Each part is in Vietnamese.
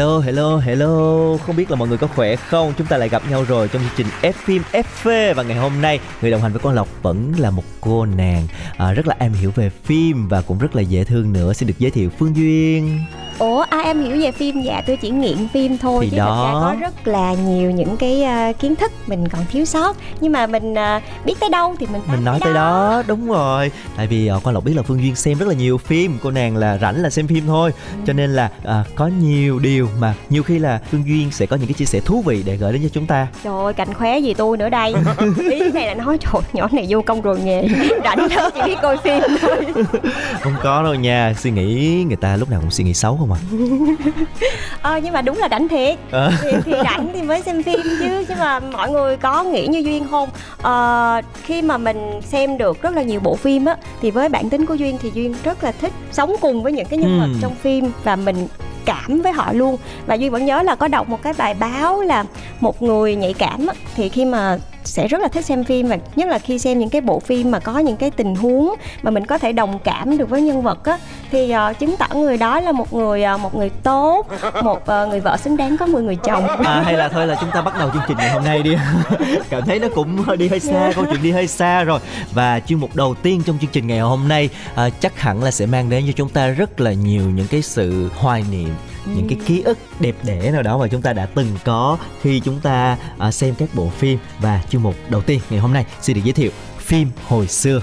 Hello, hello, hello. Không biết là mọi người có khỏe không? Chúng ta lại gặp nhau rồi trong chương trình F phim FV Và ngày hôm nay, người đồng hành với con Lộc vẫn là một cô nàng. À, Rất là am hiểu về phim và cũng rất là dễ thương nữa. Xin được giới thiệu Phương Duyên. Ủa ai em hiểu về phim? Dạ tôi chỉ nghiện phim thôi Thì chứ đó. thật ra có rất là nhiều những cái ờ, kiến thức mình còn thiếu sót. Nhưng mà mình ờ, biết tới đâu thì mình Mình nói tới đó, đúng rồi. Tại vì uh, con Lộc biết là Phương Duyên xem rất là nhiều phim. Cô nàng là rảnh là xem phim thôi. Cho nên là à, có nhiều điều mà. Nhiều khi là Phương Duyên sẽ có những cái chia sẻ thú vị để gửi đến cho chúng ta. Trời ơi cạnh khóe gì tôi nữa đây. Ý này là nói trời nhỏ này vô công rồi nghề Rảnh đó chỉ biết coi phim thôi. Không có đâu nha, suy nghĩ người ta lúc nào cũng suy nghĩ xấu không à. Ờ nhưng mà đúng là rảnh thiệt. Ờ. thì, thì rảnh thì mới xem phim chứ Nhưng mà mọi người có nghĩ như Duyên không? Ờ, Khi mà mình xem được rất là nhiều bộ phim á Thì với bản tính của Duyên thì Duyên rất là thích sống cùng với những cái nhân vật Ừm. trong phim Và mình cảm với họ luôn. Và duy vẫn nhớ là có đọc một cái bài báo là một người nhạy cảm Thì khi mà sẽ rất là thích xem phim và nhất là khi xem những cái bộ phim mà có những cái tình huống mà mình có thể đồng cảm được với nhân vật á. Thì uh, chứng tỏ người đó là một người ờ, một người tốt một ờ, người vợ xứng đáng có 10 người chồng. À hay là thôi là chúng ta bắt đầu chương trình ngày hôm nay đi. Cảm thấy nó cũng đi hơi xa, câu chuyện đi hơi xa rồi. Và chuyên mục đầu tiên trong chương trình ngày hôm nay à, Chắc hẳn là sẽ mang đến cho chúng ta rất là nhiều những cái sự hoài niệm những cái ký ức đẹp đẽ nào đó mà chúng ta đã từng có khi chúng ta à, xem các bộ phim. Và chương mục đầu tiên ngày hôm nay xin được giới thiệu phim hồi xưa.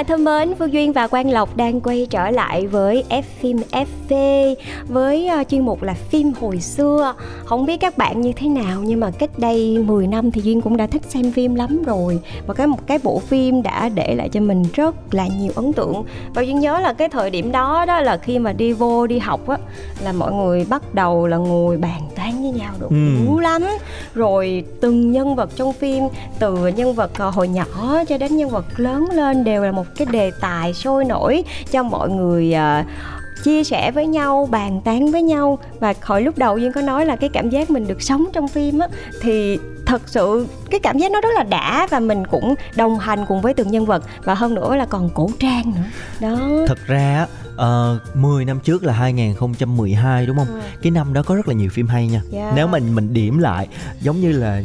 Bạn thân mến, Phương Duyên và Quang Lộc đang quay trở lại với F phim FV với ờ, chuyên mục là phim hồi xưa. Không biết các bạn như thế nào nhưng mà cách đây 10 năm thì Duyên cũng đã thích xem phim lắm rồi. Và cái một cái bộ phim đã để lại cho mình rất là nhiều ấn tượng. Và Duyên nhớ là cái thời điểm đó đó là khi mà đi vô đi học á là mọi người bắt đầu là ngồi bàn tán với nhau được Ừ. lắm. Rồi từng nhân vật trong phim từ nhân vật ờ, hồi nhỏ cho đến nhân vật lớn lên đều là một cái đề tài sôi nổi cho mọi người ờ, chia sẻ với nhau bàn tán với nhau và hồi lúc đầu duyên có nói là cái cảm giác mình được sống trong phim á thì thật sự cái cảm giác nó rất là đã và mình cũng đồng hành cùng với từng nhân vật và hơn nữa là còn cổ trang nữa đó Thật ra á, ờ, 10 năm trước là 2012 đúng không? Ừ. Cái năm đó có rất là nhiều phim hay nha. Dạ. Nếu mình mình điểm lại giống như là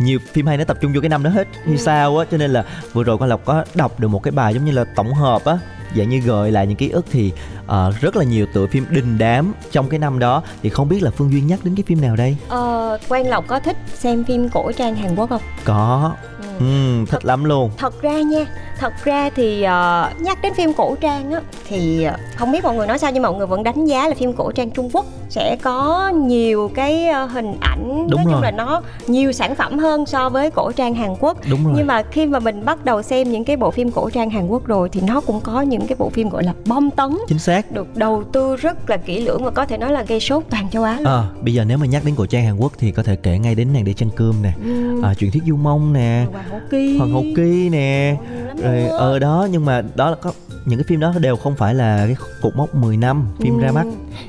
nhiều phim hay nó tập trung vô cái năm đó hết Ừ. như sao á cho nên là vừa rồi con lộc có đọc được một cái bài giống như là tổng hợp á dạng như gợi lại những ký ức thì ờ, rất là nhiều tựa phim đình đám trong cái năm đó. Thì không biết là phương duyên nhắc đến cái phim nào đây? Ờ, quang lộc có thích xem phim cổ trang hàn quốc không? Có. Ừ. ừ, thích lắm luôn. Thật ra nha thật ra thì ờ, nhắc đến phim cổ trang á thì ờ, không biết mọi người nói sao nhưng mọi người vẫn đánh giá là phim cổ trang trung quốc sẽ có nhiều cái hình ảnh Đúng nói chung rồi. là nó nhiều sản phẩm hơn so với cổ trang hàn quốc. Đúng rồi. Nhưng mà khi mà mình bắt đầu xem những cái bộ phim cổ trang hàn quốc rồi thì nó cũng có những cái bộ phim gọi là bom tấn. Chính xác được đầu tư rất là kỹ lưỡng và có thể nói là gây sốt toàn châu Á luôn. Ờ, bây giờ nếu mà nhắc đến cổ trang Hàn Quốc thì có thể kể ngay đến nàng đế chân cơm nè, Ừm, à, truyền thuyết du mông nè, Hoàng hậu kỳ hoàng hậu kỳ nè, lắm rồi ờ đó nhưng mà đó là có những cái phim đó đều không phải là cái cột mốc 10 năm phim ra Ừ, mắt.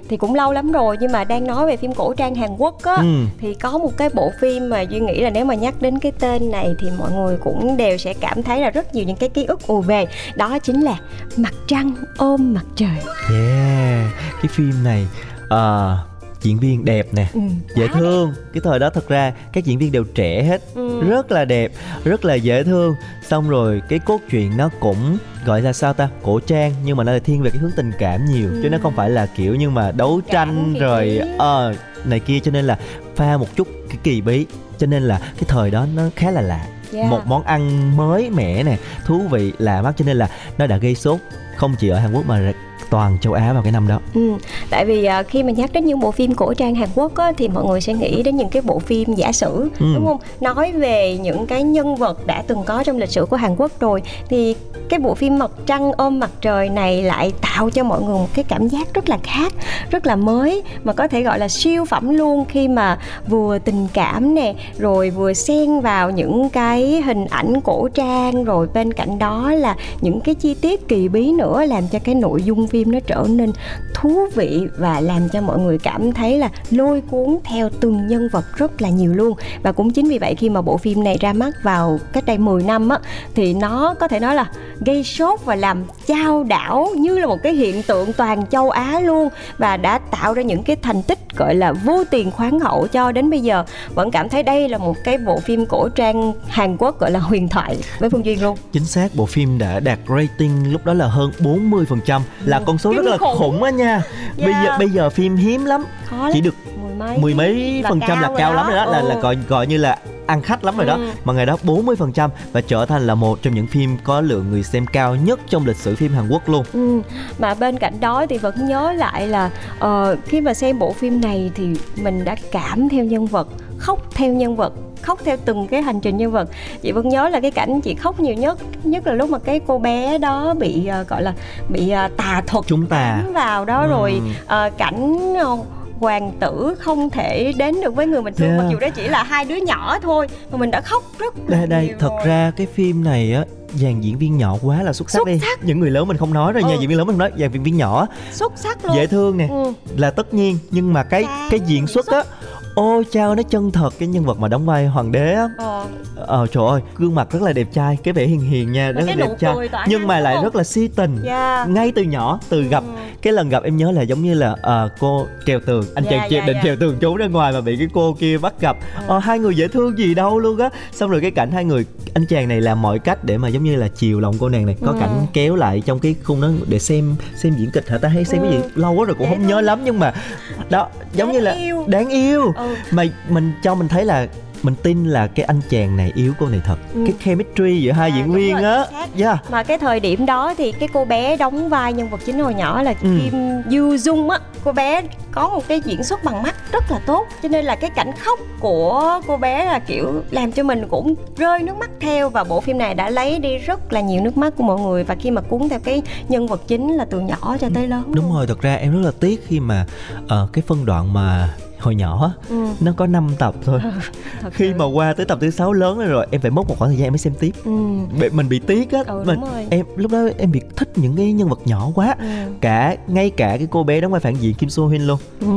thì cũng lâu lắm rồi nhưng mà đang nói về phim cổ trang Hàn Quốc á Ừ. thì có một cái bộ phim mà duy nghĩ là nếu mà nhắc đến cái tên này thì mọi người cũng đều sẽ cảm thấy là rất nhiều những cái ký ức ùa về đó chính là mặt trăng ôm mặt trời Yeah, cái phim này à, diễn viên đẹp nè, ừ, dễ thương. Cái thời đó thật ra các diễn viên đều trẻ hết, Ừ. rất là đẹp, rất là dễ thương. Xong rồi cái cốt truyện nó cũng gọi là sao ta, cổ trang nhưng mà nó là thiên về cái hướng tình cảm nhiều, chứ nó không phải là kiểu như mà đấu tranh thị rồi ờ này kia cho nên là pha một chút cái kỳ bí cho nên là cái thời đó nó khá là lạ Yeah. một món ăn mới mẻ nè thú vị lạ mắt cho nên là nó đã gây sốt không chỉ ở Hàn Quốc mà toàn châu Á vào cái năm đó Ừ, tại vì à, khi mà nhắc đến những bộ phim cổ trang Hàn Quốc á, thì mọi người sẽ nghĩ đến những cái bộ phim giả sử Ừ. đúng không? Nói về những cái nhân vật đã từng có trong lịch sử của Hàn Quốc rồi thì cái bộ phim Mặt trăng ôm mặt trời này lại tạo cho mọi người một cái cảm giác rất là khác, rất là mới mà có thể gọi là siêu phẩm luôn khi mà vừa tình cảm nè, rồi vừa xen vào những cái hình ảnh cổ trang rồi bên cạnh đó là những cái chi tiết kỳ bí nữa làm cho cái nội dung phim phim nó trở nên thú vị và làm cho mọi người cảm thấy là lôi cuốn theo từng nhân vật rất là nhiều luôn. Và cũng chính vì vậy khi mà bộ phim này ra mắt vào cách đây 10 năm á, thì nó có thể nói là gây sốt và làm chao đảo như là một cái hiện tượng toàn châu Á luôn và đã tạo ra những cái thành tích gọi là vô tiền khoáng hậu cho đến bây giờ. Vẫn cảm thấy đây là một cái bộ phim cổ trang Hàn Quốc gọi là huyền thoại với Phương Duyên luôn. Chính xác, bộ phim đã đạt rating lúc đó là hơn 40% là con số Kinh rất là khủng. khủng á nha bây Yeah. giờ bây giờ phim hiếm lắm khó chỉ được mười mấy mười mấy phần trăm là cao lắm rồi đó là là Ừ. gọi gọi như là ăn khách lắm rồi đó Ừ. mà ngày đó 40 phần trăm và trở thành là một trong những phim có lượng người xem cao nhất trong lịch sử phim Hàn Quốc luôn Ừ, mà bên cạnh đó thì vẫn nhớ lại là ờ, khi mà xem bộ phim này thì mình đã cảm theo nhân vật khóc theo nhân vật khóc theo từng cái hành trình nhân vật chị vẫn nhớ là cái cảnh chị khóc nhiều nhất nhất là lúc mà cái cô bé đó bị ờ, gọi là bị ờ, tà thuật chúng ta vào đó Ừ. rồi ờ, cảnh ờ, hoàng tử không thể đến được với người bình thường Yeah. mặc dù đó chỉ là hai đứa nhỏ thôi mà mình đã khóc rất là đây đây thật rồi. ra cái phim này á dàn diễn viên nhỏ quá là xuất sắc Xuất đi sắc. những người lớn mình không nói rồi nha Ừ. diễn viên lớn mình không nói dàn diễn viên nhỏ xuất sắc luôn dễ thương nè ừ. là tất nhiên nhưng mà cái Sáng, cái diễn xuất á ôi chao nó chân thật cái nhân vật mà đóng vai hoàng đế á ờ. ờ trời ơi gương mặt rất là đẹp trai cái vẻ hiền hiền nha rất là đẹp trai nhưng mà lại không? rất là si tình Yeah. ngay từ nhỏ từ gặp Ừ. cái lần gặp em nhớ là giống như là ờ, cô trèo tường anh Dạ, chàng dạ, định dạ. trèo tường trốn ra ngoài mà bị cái cô kia bắt gặp Ừ. ờ, hai người dễ thương gì đâu luôn á xong rồi cái cảnh hai người anh chàng này làm mọi cách để mà giống như là chiều lòng cô nàng này có Ừ. cảnh kéo lại trong cái khung đó để xem xem diễn kịch hả ta hay xem cái gì Ừ. lâu quá rồi cũng Dễ không nhớ thương. lắm nhưng mà đó giống Đáng như là yêu. đáng yêu Ừ. mà mình cho mình thấy là mình tin là cái anh chàng này yêu cô này thật. Ừ. cái chemistry giữa hai À, diễn viên á. yeah. Mà cái thời điểm đó thì cái cô bé đóng vai nhân vật chính hồi nhỏ là Ừ. Kim Du Dung á. Cô bé có một cái diễn xuất bằng mắt rất là tốt cho nên là cái cảnh khóc của cô bé là kiểu làm cho mình cũng rơi nước mắt theo. Và bộ phim này đã lấy đi rất là nhiều nước mắt của mọi người. Và khi mà cuốn theo cái nhân vật chính là từ nhỏ cho tới lớn đúng rồi. Thật ra em rất là tiếc khi mà ờ, cái phân đoạn mà hồi nhỏ ừ. nó có 5 tập thôi. Khi mà qua tới tập thứ sáu lớn rồi, em phải mất một khoảng thời gian em mới xem tiếp. Ừ. Mình bị tiếc á Ừ, mình em lúc đó em bị thích những cái nhân vật nhỏ quá. Ừ. cả ngay cả cái cô bé đóng vai phản diện Kim So Hyun luôn. Ừ,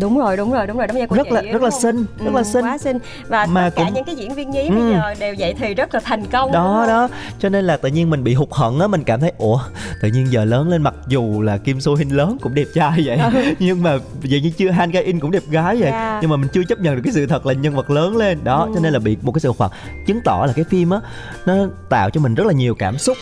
đúng rồi đúng rồi đúng rồi đóng vai cô rất là rất là xinh rất là Ừ, xinh. quá xinh. Và Mà tất cả cũng- những cái diễn viên nhí Ừ. bây giờ đều vậy thì rất là thành công đó đó. Cho nên là tự nhiên mình bị hụt hẫng á mình cảm thấy ủa tự nhiên giờ lớn lên mặc dù là Kim So Hyun lớn cũng đẹp trai vậy. Nhưng mà vậy như chưa Han Ga In cũng đẹp gái vậy Ừ. Dạ. nhưng mà mình chưa chấp nhận được cái sự thật là nhân vật lớn lên đó Ừ. cho nên là bị một cái sự hẫng chứng tỏ là cái phim á nó tạo cho mình rất là nhiều cảm xúc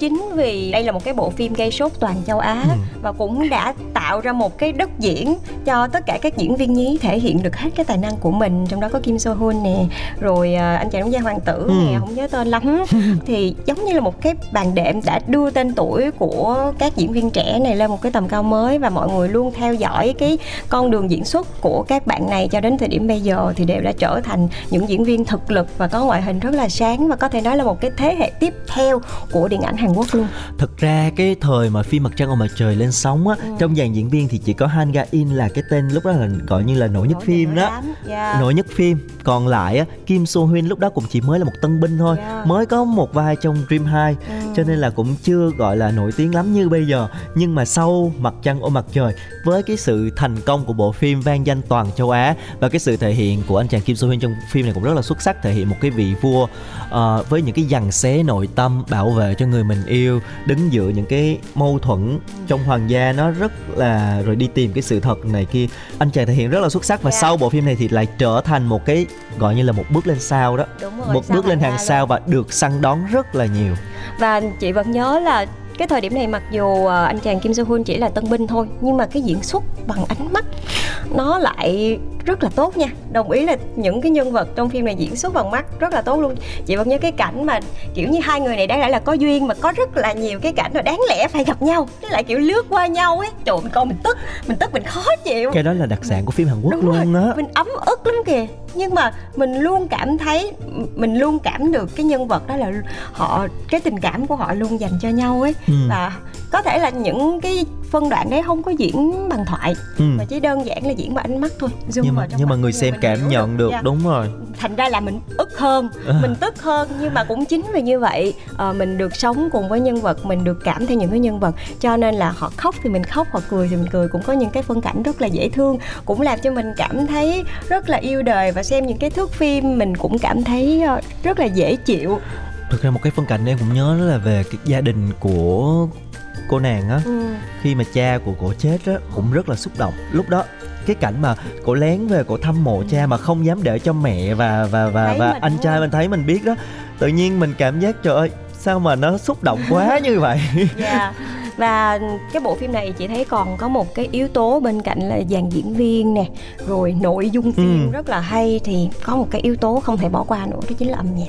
chính vì đây là một cái bộ phim gây sốt toàn châu Á Ừ. và cũng đã tạo ra một cái đất diễn cho tất cả các diễn viên nhí thể hiện được hết cái tài năng của mình trong đó có Kim So Hoon nè rồi à, anh chàng đóng vai hoàng tử Ừ. nè không nhớ tên lắm thì giống như là một cái bàn đệm đã đưa tên tuổi của các diễn viên trẻ này lên một cái tầm cao mới và mọi người luôn theo dõi cái con đường diễn xuất của các bạn này cho đến thời điểm bây giờ thì đều đã trở thành những diễn viên thực lực và có ngoại hình rất là sáng và có thể nói là một cái thế hệ tiếp theo của điện ảnh Hàn Quốc luôn. Thực ra cái thời mà phim Mặt trăng ở mặt trời lên sóng á, Ừ. trong dàn diễn viên thì chỉ có Han Ga In là cái tên lúc đó là gọi như là nổi nhất Nổi phim đó. yeah. Nổi nhất phim. Còn lại á, Kim So Hyun lúc đó cũng chỉ mới là một tân binh thôi, Yeah. mới có một vai trong Dream 2 Ừ. cho nên là cũng chưa gọi là nổi tiếng lắm như bây giờ. Nhưng mà sau Mặt trăng ở mặt trời với cái sự thành công của bộ phim vang danh toàn châu Á và cái sự thể hiện của anh chàng Kim So Hyun trong phim này cũng rất là xuất sắc thể hiện một cái vị vua ờ, với những cái dằn xé nội tâm bảo vệ cho người mình yêu đứng giữa những cái mâu thuẫn trong hoàng gia nó rất là rồi đi tìm cái sự thật này kia. Anh chàng thể hiện rất là xuất sắc và Dạ. sau bộ phim này thì lại trở thành một cái gọi như là một bước lên sao đó. Đúng rồi, một bước lên hàng sao và được săn đón rất là nhiều. Và chị vẫn nhớ là cái thời điểm này mặc dù ờ, anh chàng Kim So Hoon chỉ là tân binh thôi nhưng mà cái diễn xuất bằng ánh mắt nó lại rất là tốt nha. Đồng ý là những cái nhân vật trong phim này diễn xuất bằng mắt rất là tốt luôn. Chị vẫn nhớ cái cảnh mà kiểu như hai người này đáng lẽ là có duyên mà có rất là nhiều cái cảnh mà đáng lẽ phải gặp nhau. Cái lại kiểu lướt qua nhau ấy. Trời ơi, mình coi mình tức mình tức mình khó chịu. Cái đó là đặc sản của phim Hàn Quốc Đúng luôn á. mình ấm ức lắm kìa. Nhưng mà mình luôn cảm thấy mình luôn cảm được cái nhân vật đó là họ cái tình cảm của họ luôn dành cho nhau ấy. Ừ. và có thể là những cái phân đoạn đấy không có diễn bằng thoại Ừ. mà chỉ đơn giản là diễn bằng ánh mắt thôi. Zoom nhưng trong nhưng mà người xem cảm nhận được Dạ. đúng rồi. Thành ra là mình ức hơn mình tức hơn nhưng mà cũng chính vì như vậy ờ, mình được sống cùng với nhân vật mình được cảm theo những cái nhân vật. Cho nên là họ khóc thì mình khóc họ cười thì mình cười. Cũng có những cái phân cảnh rất là dễ thương cũng làm cho mình cảm thấy rất là yêu đời. Và xem những cái thước phim mình cũng cảm thấy ờ, rất là dễ chịu. Thực ra một cái phân cảnh em cũng nhớ đó là về cái gia đình của cô nàng á. Ừ. khi mà cha của cổ chết á cũng rất là xúc động. Lúc đó cái cảnh mà cổ lén về cổ thăm mộ cha mà không dám để cho mẹ và và và Thấy và anh trai mình thấy mình biết đó tự nhiên mình cảm giác trời ơi sao mà nó xúc động quá như vậy Dạ. Và cái bộ phim này chị thấy còn có một cái yếu tố bên cạnh là dàn diễn viên nè, rồi nội dung phim Ừ. rất là hay thì có một cái yếu tố không thể bỏ qua nữa đó chính là âm nhạc.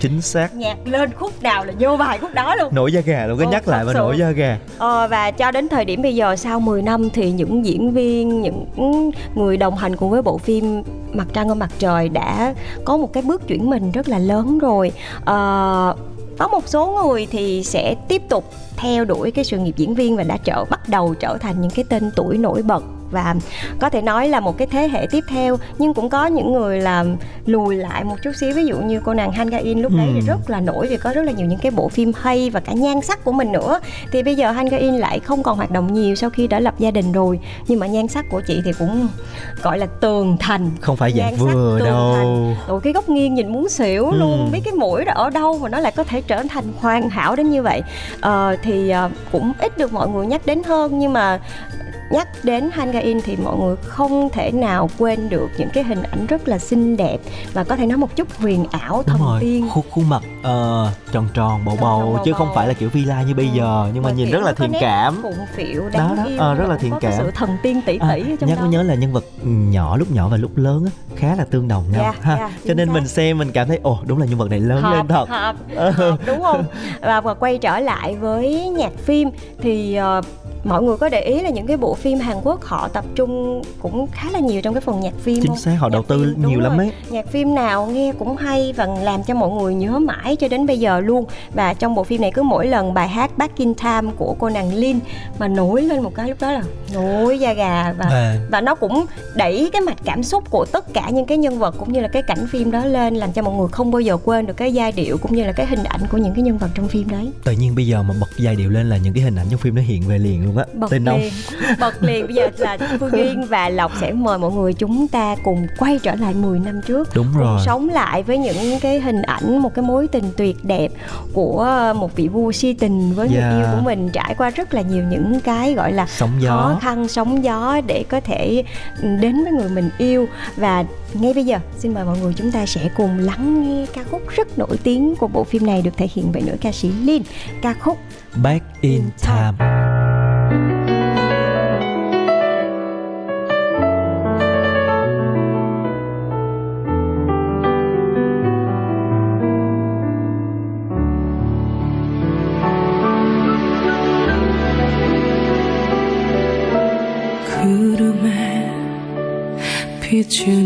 Chính xác Nhạc lên khúc nào là vô bài khúc đó luôn. nổi da gà luôn có Ồ, nhắc lại mà nổi da gà Ờ, và cho đến thời điểm bây giờ sau 10 năm thì những diễn viên, những người đồng hành cùng với bộ phim Mặt trăng ở mặt trời đã có một cái bước chuyển mình rất là lớn rồi. Ờ, có một số người thì sẽ tiếp tục theo đuổi cái sự nghiệp diễn viên và đã trở bắt đầu trở thành những cái tên tuổi nổi bật và có thể nói là một cái thế hệ tiếp theo nhưng cũng có những người là lùi lại một chút xíu. Ví dụ như cô nàng Han Ga In lúc đấy thì Ừ. rất là nổi vì có rất là nhiều những cái bộ phim hay và cả nhan sắc của mình nữa. Thì bây giờ Han Ga In lại không còn hoạt động nhiều sau khi đã lập gia đình rồi. Nhưng mà nhan sắc của chị thì cũng gọi là tường thành. Không phải dạng vừa tường đâu. thành. cái góc nghiêng nhìn muốn xỉu Ừ. luôn. Biết cái mũi đó ở đâu mà nó lại có thể trở thành hoàn hảo đến như vậy? Ờ, thì ờ, cũng ít được mọi người nhắc đến hơn. Nhưng mà nhắc đến Han Ga In thì mọi người không thể nào quên được những cái hình ảnh rất là xinh đẹp và có thể nói một chút huyền ảo đúng thần tiên khuôn, khuôn mặt ờ, tròn tròn bầu bầu chứ không bầu. phải là kiểu villa như bây giờ nhưng mà Và nhìn rất là thiện cảm phụng phịu Đó, đáng đó, yêu ờ, rất là thiện cảm. sự thần tiên tỷ À, tỷ ở trong nhắc đó nhớ là nhân vật nhỏ lúc nhỏ và lúc lớn á, khá là tương đồng nhau Dạ, ha dạ, cho nên xác. mình xem mình cảm thấy ồ đúng là nhân vật này lớn lên thật hợp, hợp, đúng không và, và quay trở lại với nhạc phim thì ờ, mọi người có để ý là những cái bộ phim Hàn Quốc họ tập trung cũng khá là nhiều trong cái phần nhạc phim chính không? xác họ Nhạc đầu tư phim, nhiều lắm rồi. ấy nhạc phim nào nghe cũng hay và làm cho mọi người nhớ mãi cho đến bây giờ luôn và trong bộ phim này cứ mỗi lần bài hát Back in Time của cô nàng Lin mà nổi lên một cái lúc đó là nổi da gà và À. và nó cũng đẩy cái mạch cảm xúc của tất cả những cái nhân vật cũng như là cái cảnh phim đó lên làm cho mọi người không bao giờ quên được cái giai điệu cũng như là cái hình ảnh của những cái nhân vật trong phim đấy tự nhiên bây giờ mà bật giai điệu lên là những cái hình ảnh trong phim nó hiện về liền luôn á bật không liền bật liền. Bây giờ là Phương Duyên và Lộc sẽ mời mọi người chúng ta cùng quay trở lại 10 năm trước. Đúng cùng rồi. sống lại với những cái hình ảnh một cái mối tình tuyệt đẹp của một vị vua si tình với người Yeah. yêu của mình. Trải qua rất là nhiều những cái gọi là sóng gió. khó khăn sóng gió để có thể đến với người mình yêu. Và ngay bây giờ xin mời mọi người chúng ta sẽ cùng lắng nghe ca khúc rất nổi tiếng của bộ phim này được thể hiện bởi nữ ca sĩ Lin. Ca khúc back in time that you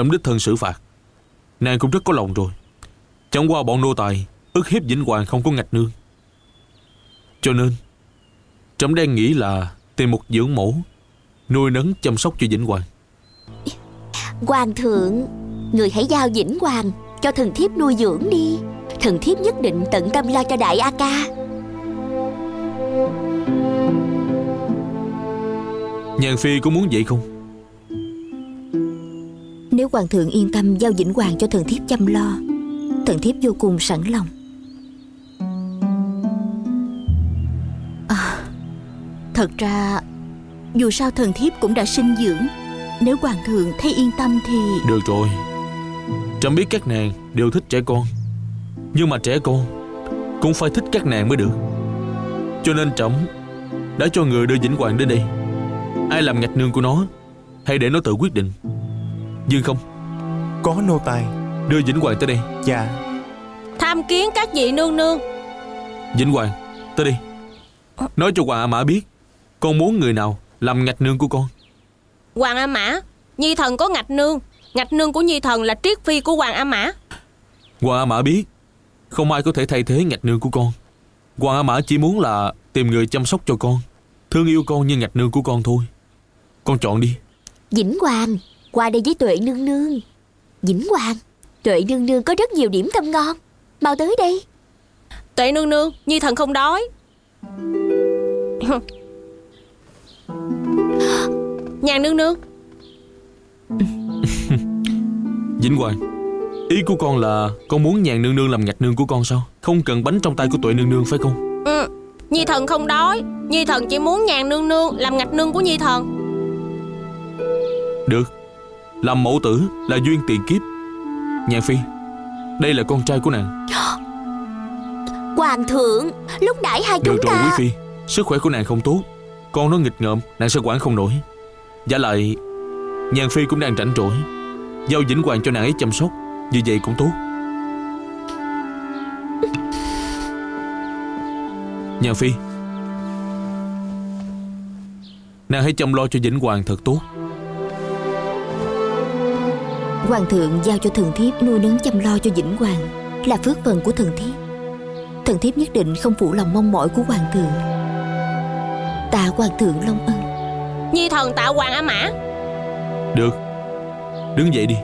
Trẫm đích thân xử phạt. Nàng cũng rất có lòng rồi. Chẳng qua bọn nô tài ức hiếp Vĩnh Hoàng không có ngạch nương. Cho nên Trẫm đang nghĩ là Tìm một dưỡng mẫu Nuôi nấng chăm sóc cho Vĩnh Hoàng. Hoàng thượng Người hãy giao Vĩnh Hoàng Cho thần thiếp nuôi dưỡng đi. Thần thiếp nhất định tận tâm lo cho đại A ca. Nhàn Phi có muốn vậy không hoàng thượng yên tâm giao Vĩnh Hoàng cho thần thiếp chăm lo. Thần thiếp vô cùng sẵn lòng. À, Thật ra Dù sao thần thiếp cũng đã sinh dưỡng. Nếu hoàng thượng thấy yên tâm thì Được rồi. Trẫm biết các nàng đều thích trẻ con. Nhưng mà trẻ con Cũng phải thích các nàng mới được. Cho nên trẫm Đã cho người đưa Vĩnh Hoàng đến đây. Ai làm ngạch nương của nó Hay để nó tự quyết định. Dương không? Có nô tài Đưa Vĩnh Hoàng tới đây. Dạ. Tham kiến các vị nương nương. Vĩnh Hoàng Tới đây Nói cho Hoàng A Mã biết Con muốn người nào làm ngạch nương của con. Hoàng A Mã Nhi thần có ngạch nương. Ngạch nương của Nhi thần là triết phi của Hoàng A Mã. Hoàng A Mã biết Không ai có thể thay thế ngạch nương của con. Hoàng A Mã chỉ muốn là Tìm người chăm sóc cho con Thương yêu con như ngạch nương của con thôi. Con chọn đi. Vĩnh Hoàng Qua đây với Tuệ Nương Nương. Vĩnh Hoàng Tuệ Nương Nương có rất nhiều điểm tâm ngon. Mau tới đây. Tuệ nương nương Nhi thần không đói Nhàn nương nương. Vĩnh Hoàng Ý của con là Con muốn nhàn nương nương làm ngạch nương của con sao? Không cần bánh trong tay của tuệ nương nương phải không? Ừ. Nhi thần không đói Nhi thần chỉ muốn nhàn nương nương Làm ngạch nương của Nhi thần. Được Làm mẫu tử là duyên tiền kiếp. Nhàn Phi Đây là con trai của nàng. Hoàng thượng Lúc nãy hai chúng Được rồi ta quý phi Sức khỏe của nàng không tốt. Con nó nghịch ngợm Nàng sẽ quản không nổi. Giả lại Nhàn Phi cũng đang rảnh rỗi. Giao Vĩnh Hoàng cho nàng ấy chăm sóc Như vậy cũng tốt. Nhàn Phi Nàng hãy chăm lo cho Vĩnh Hoàng thật tốt Hoàng thượng giao cho thần thiếp nuôi nấng chăm lo cho Vĩnh Hoàng Là phước phần của thần thiếp. Thần thiếp nhất định không phụ lòng mong mỏi của Hoàng thượng. Tạ Hoàng thượng Long ân. Nhi thần tạ Hoàng A Mã. Được. Đứng dậy đi.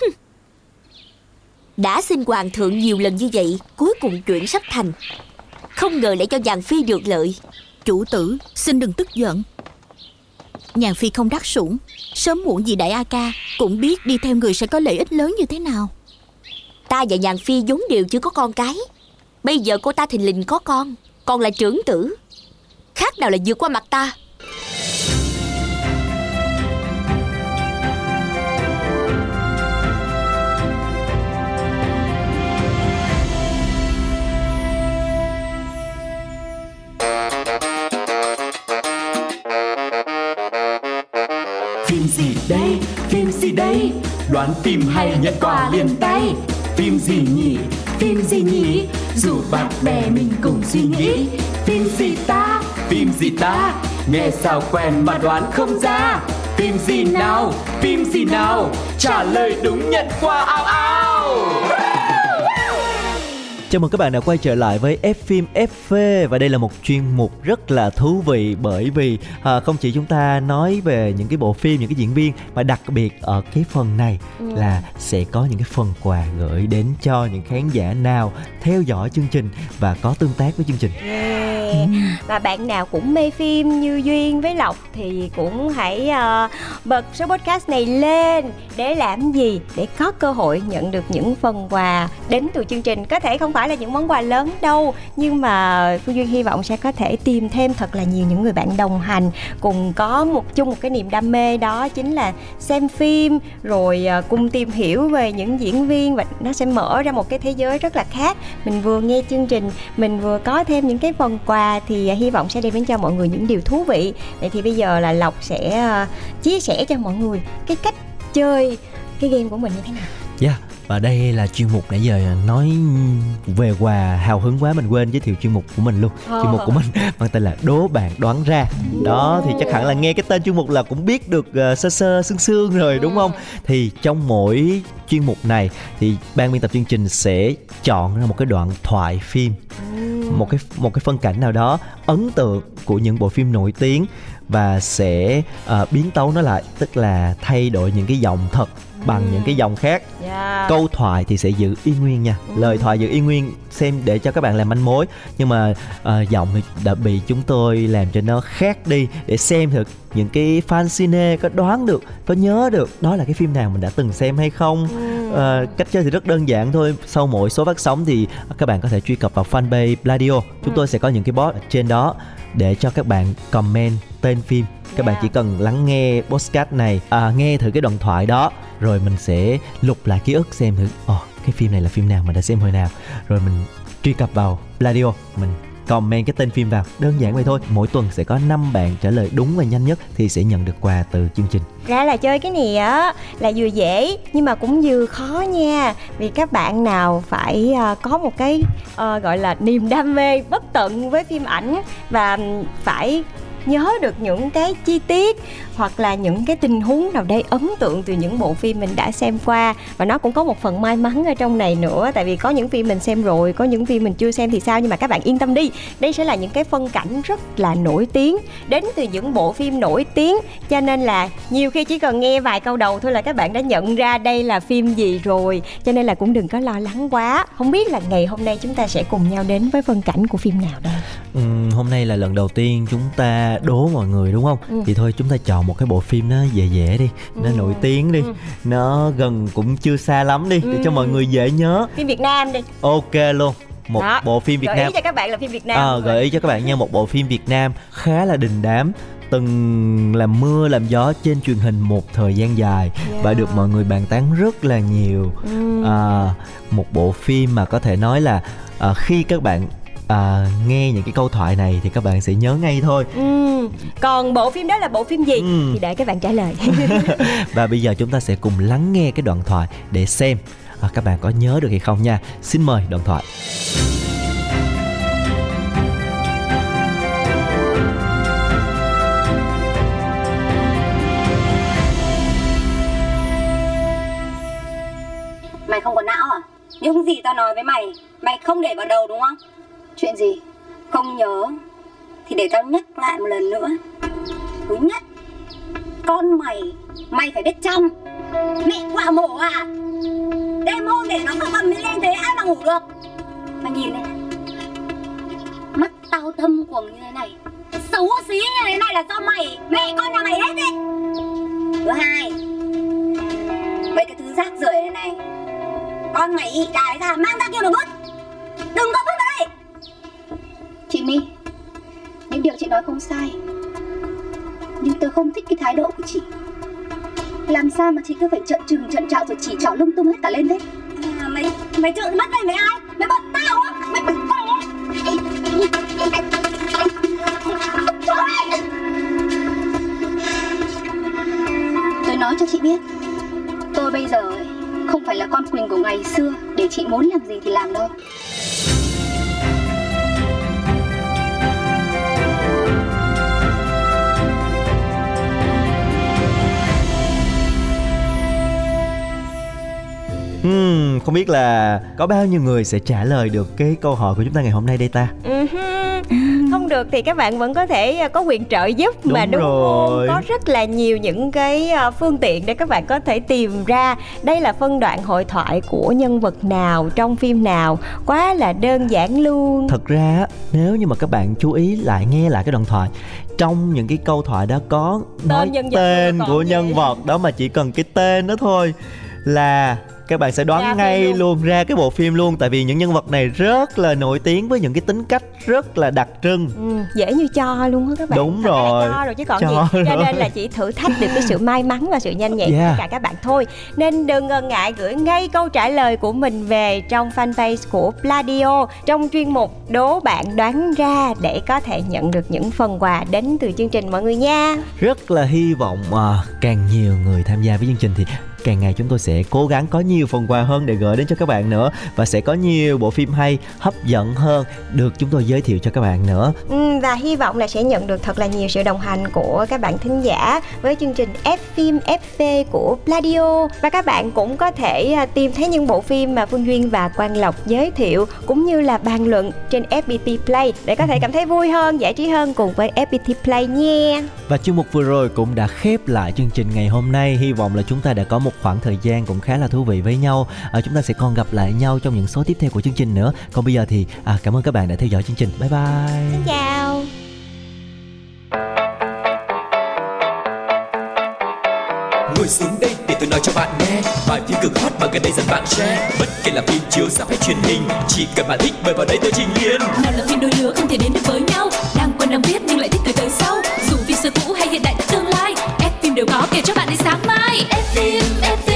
Đã xin Hoàng thượng nhiều lần như vậy Cuối cùng chuyện sắp thành. Không ngờ lại cho Giàng Phi được lợi. Chủ tử xin đừng tức giận Nhàn Phi không đắc sủng. Sớm muộn gì đại A ca Cũng biết đi theo người sẽ có lợi ích lớn như thế nào. Ta và Nhàn Phi vốn đều chưa có con cái. Bây giờ cô ta thình lình có con Còn là trưởng tử. Khác nào là vượt qua mặt ta. Đoán phim hay nhận quà liền tay. Phim gì nhỉ, phim gì nhỉ? Dù bạn bè mình cùng suy nghĩ. Phim gì ta, phim gì ta? Nghe sao quen mà đoán không ra. Phim gì nào, phim gì nào? Trả lời đúng nhận quà ao ao Chào mừng các bạn đã quay trở lại với F phim FV và đây là một chuyên mục rất là thú vị bởi vì à, không chỉ chúng ta nói về những cái bộ phim những cái diễn viên mà đặc biệt ở cái phần này Ừ. là sẽ có những cái phần quà gửi đến cho những khán giả nào theo dõi chương trình và có tương tác với chương trình. Yeah. Và bạn nào cũng mê phim như Duyên với Lộc thì cũng hãy ờ, bật số podcast này lên để làm gì? Để có cơ hội nhận được những phần quà đến từ chương trình. Có thể không phải là những món quà lớn đâu, nhưng mà Phương Duyên hy vọng sẽ có thể tìm thêm thật là nhiều những người bạn đồng hành cùng có một chung một cái niềm đam mê đó chính là xem phim rồi ờ, cùng tìm hiểu về những diễn viên và nó sẽ mở ra một cái thế giới rất là khác. Mình vừa nghe chương trình mình vừa có thêm những cái phần quà thì ờ, hy vọng sẽ đem đến cho mọi người những điều thú vị vậy thì bây giờ là lộc sẽ ờ, chia sẻ cho mọi người cái cách chơi cái game của mình như thế nào Yeah. Và đây là chuyên mục nãy giờ nói về quà hào hứng quá mình quên giới thiệu chuyên mục của mình luôn. Ờ. Chuyên mục của mình mang tên là đố bạn đoán ra. Đó thì chắc hẳn là nghe cái tên chuyên mục là cũng biết được ờ, sơ sơ sương sương rồi đúng không? Thì trong mỗi chuyên mục này thì ban biên tập chương trình sẽ chọn ra một cái đoạn thoại phim một cái một cái phân cảnh nào đó ấn tượng của những bộ phim nổi tiếng và sẽ uh, biến tấu nó lại tức là thay đổi những cái giọng thật bằng những cái dòng khác. Yeah. câu thoại thì sẽ giữ y nguyên nha. Ừ. lời thoại giữ y nguyên xem để cho các bạn làm manh mối. Nhưng mà uh, giọng thì đã bị chúng tôi làm cho nó khác đi để xem thử những cái fan cine có đoán được có nhớ được đó là cái phim nào mình đã từng xem hay không. Ờ, cách chơi thì rất đơn giản thôi. Sau mỗi số phát sóng thì các bạn có thể truy cập vào fanpage Pladio chúng tôi sẽ có những cái bot trên đó để cho các bạn comment tên phim. Các bạn Yeah. chỉ cần lắng nghe podcast này à, nghe thử cái đoạn thoại đó rồi mình sẽ lục lại ký ức xem thử ồ cái phim này là phim nào mình đã xem hồi nào? Rồi mình truy cập vào Pladio mình comment cái tên phim vào. Đơn giản vậy thôi mỗi tuần sẽ có 5 bạn trả lời đúng và nhanh nhất thì sẽ nhận được quà từ chương trình. Ra là chơi cái này á là vừa dễ nhưng mà cũng vừa khó nha. Vì các bạn nào phải à, có một cái ờ, gọi là niềm đam mê bất tận với phim ảnh và phải nhớ được những cái chi tiết hoặc là những cái tình huống nào đây ấn tượng từ những bộ phim mình đã xem qua. Và nó cũng có một phần may mắn ở trong này nữa tại vì có những phim mình xem rồi có những phim mình chưa xem thì sao? Nhưng mà các bạn yên tâm đi đây sẽ là những cái phân cảnh rất là nổi tiếng đến từ những bộ phim nổi tiếng. Cho nên là nhiều khi chỉ cần nghe vài câu đầu thôi là các bạn đã nhận ra đây là phim gì rồi. Cho nên là cũng đừng có lo lắng quá. Không biết là ngày hôm nay chúng ta sẽ cùng nhau đến với phân cảnh của phim nào đây? Ừ, hôm nay là lần đầu tiên chúng ta đố mọi người đúng không? Ừ. Thì thôi chúng ta chọn một cái bộ phim nó dễ dễ đi, nó Ừ. nổi tiếng đi, Ừ. nó gần cũng chưa xa lắm đi để cho Ừ. mọi người dễ nhớ. phim Việt Nam đi Ok luôn. Một Đó, bộ phim Việt gợi Nam. ý cho các bạn là phim Việt Nam Ờ, gợi ý cho các bạn nha một bộ phim Việt Nam khá là đình đám từng làm mưa làm gió trên truyền hình một thời gian dài và được mọi người bàn tán rất là nhiều Ừ. à, một bộ phim mà có thể nói là à, khi các bạn à, nghe những cái câu thoại này thì các bạn sẽ nhớ ngay thôi Ừ. còn bộ phim đó là bộ phim gì Ừ. thì để các bạn trả lời và bây giờ chúng ta sẽ cùng lắng nghe cái đoạn thoại để xem à, các bạn có nhớ được hay không nha xin mời đoạn thoại Mày không có não à? Những gì tao nói với mày, mày không để vào đầu đúng không? Chuyện gì? Không nhớ thì để tao nhắc lại một lần nữa. Thứ nhất, con mày, mày phải biết chăm. Mẹ quả mổ à? Đêm hôm để nó không cầm lên thế ai mà ngủ được? Mày nhìn này. Mắt tao thâm quầng như thế này. Xấu xí như thế này là do mày, mẹ con nhà mày hết đấy. Thứ hai, mấy cái thứ rác rưởi này này con mày ị đái ra mang ra kia mà vứt đừng có vứt vào đây chị my những điều chị nói không sai. Nhưng tôi không thích cái thái độ của chị. Làm sao mà chị cứ phải trợn trừng trợn trạo rồi chỉ trỏ lung tung hết cả lên thế? À, mày mày trợn mắt này với ai? Mày bật tao á? Mày bật tao á? Tôi nói cho chị biết tôi bây giờ ấy, không phải là con Quỳnh của ngày xưa để chị muốn làm gì thì làm đâu. Không biết là có bao nhiêu người sẽ trả lời được cái câu hỏi của chúng ta ngày hôm nay đây ta? Ừ không được thì các bạn vẫn có thể ờ, có quyền trợ giúp mà Đúng đúng rồi. không có rất là nhiều những cái ờ, phương tiện để các bạn có thể tìm ra. Đây là phân đoạn hội thoại của nhân vật nào trong phim nào? Quá là đơn giản luôn. Thật ra nếu như mà các bạn chú ý lại nghe lại cái đoạn thoại trong những cái câu thoại đó có nói nhân vật tên của nhân vật đó mà chỉ cần cái tên đó thôi là các bạn sẽ đoán Ra ngay luôn. luôn. ra cái bộ phim luôn tại vì những nhân vật này rất là nổi tiếng với những cái tính cách rất là đặc trưng Ừ, dễ như cho luôn á các bạn Đúng Thật rồi. cho rồi chứ còn Cho gì cho nên là chỉ thử thách được cái sự may mắn và sự nhanh nhạy của Yeah. tất cả các bạn thôi nên đừng ngần ngại gửi ngay câu trả lời của mình về trong fanpage của Pladio trong chuyên mục đố bạn đoán ra để có thể nhận được những phần quà đến từ chương trình mọi người nha rất là hy vọng à, càng nhiều người tham gia với chương trình thì càng ngày chúng tôi sẽ cố gắng có nhiều phần quà hơn để gửi đến cho các bạn nữa và sẽ có nhiều bộ phim hay hấp dẫn hơn được chúng tôi giới thiệu cho các bạn nữa Ừ, và hy vọng là sẽ nhận được thật là nhiều sự đồng hành của các bạn thính giả với chương trình F phim FV của Pladio và các bạn cũng có thể à, tìm thấy những bộ phim mà Phương Duyên và Quang Lộc giới thiệu cũng như là bàn luận trên FPT Play để có thể cảm thấy vui hơn, giải trí hơn cùng với FPT Play nha. Và chương mục vừa rồi cũng đã khép lại chương trình ngày hôm nay. Hy vọng là chúng ta đã có một khoảng thời gian cũng khá là thú vị với nhau. À, chúng ta sẽ còn gặp lại nhau trong những số tiếp theo của chương trình nữa. Còn bây giờ thì à, cảm ơn các bạn đã theo dõi chương trình. Bye bye. Chào. Ngồi xuống đây để tôi nói cho bạn nghe Vài phim cực hot mà gần đây dần bạn share Bất kể là phim chiếu sắp hay truyền hình Chỉ cần bạn thích mời vào đây tôi trình liền nào là phim đôi lứa không thể đến được với nhau đang quen đang biết nhưng lại thích cười tới sau dù phim xưa cũ hay hiện đại sáng mai F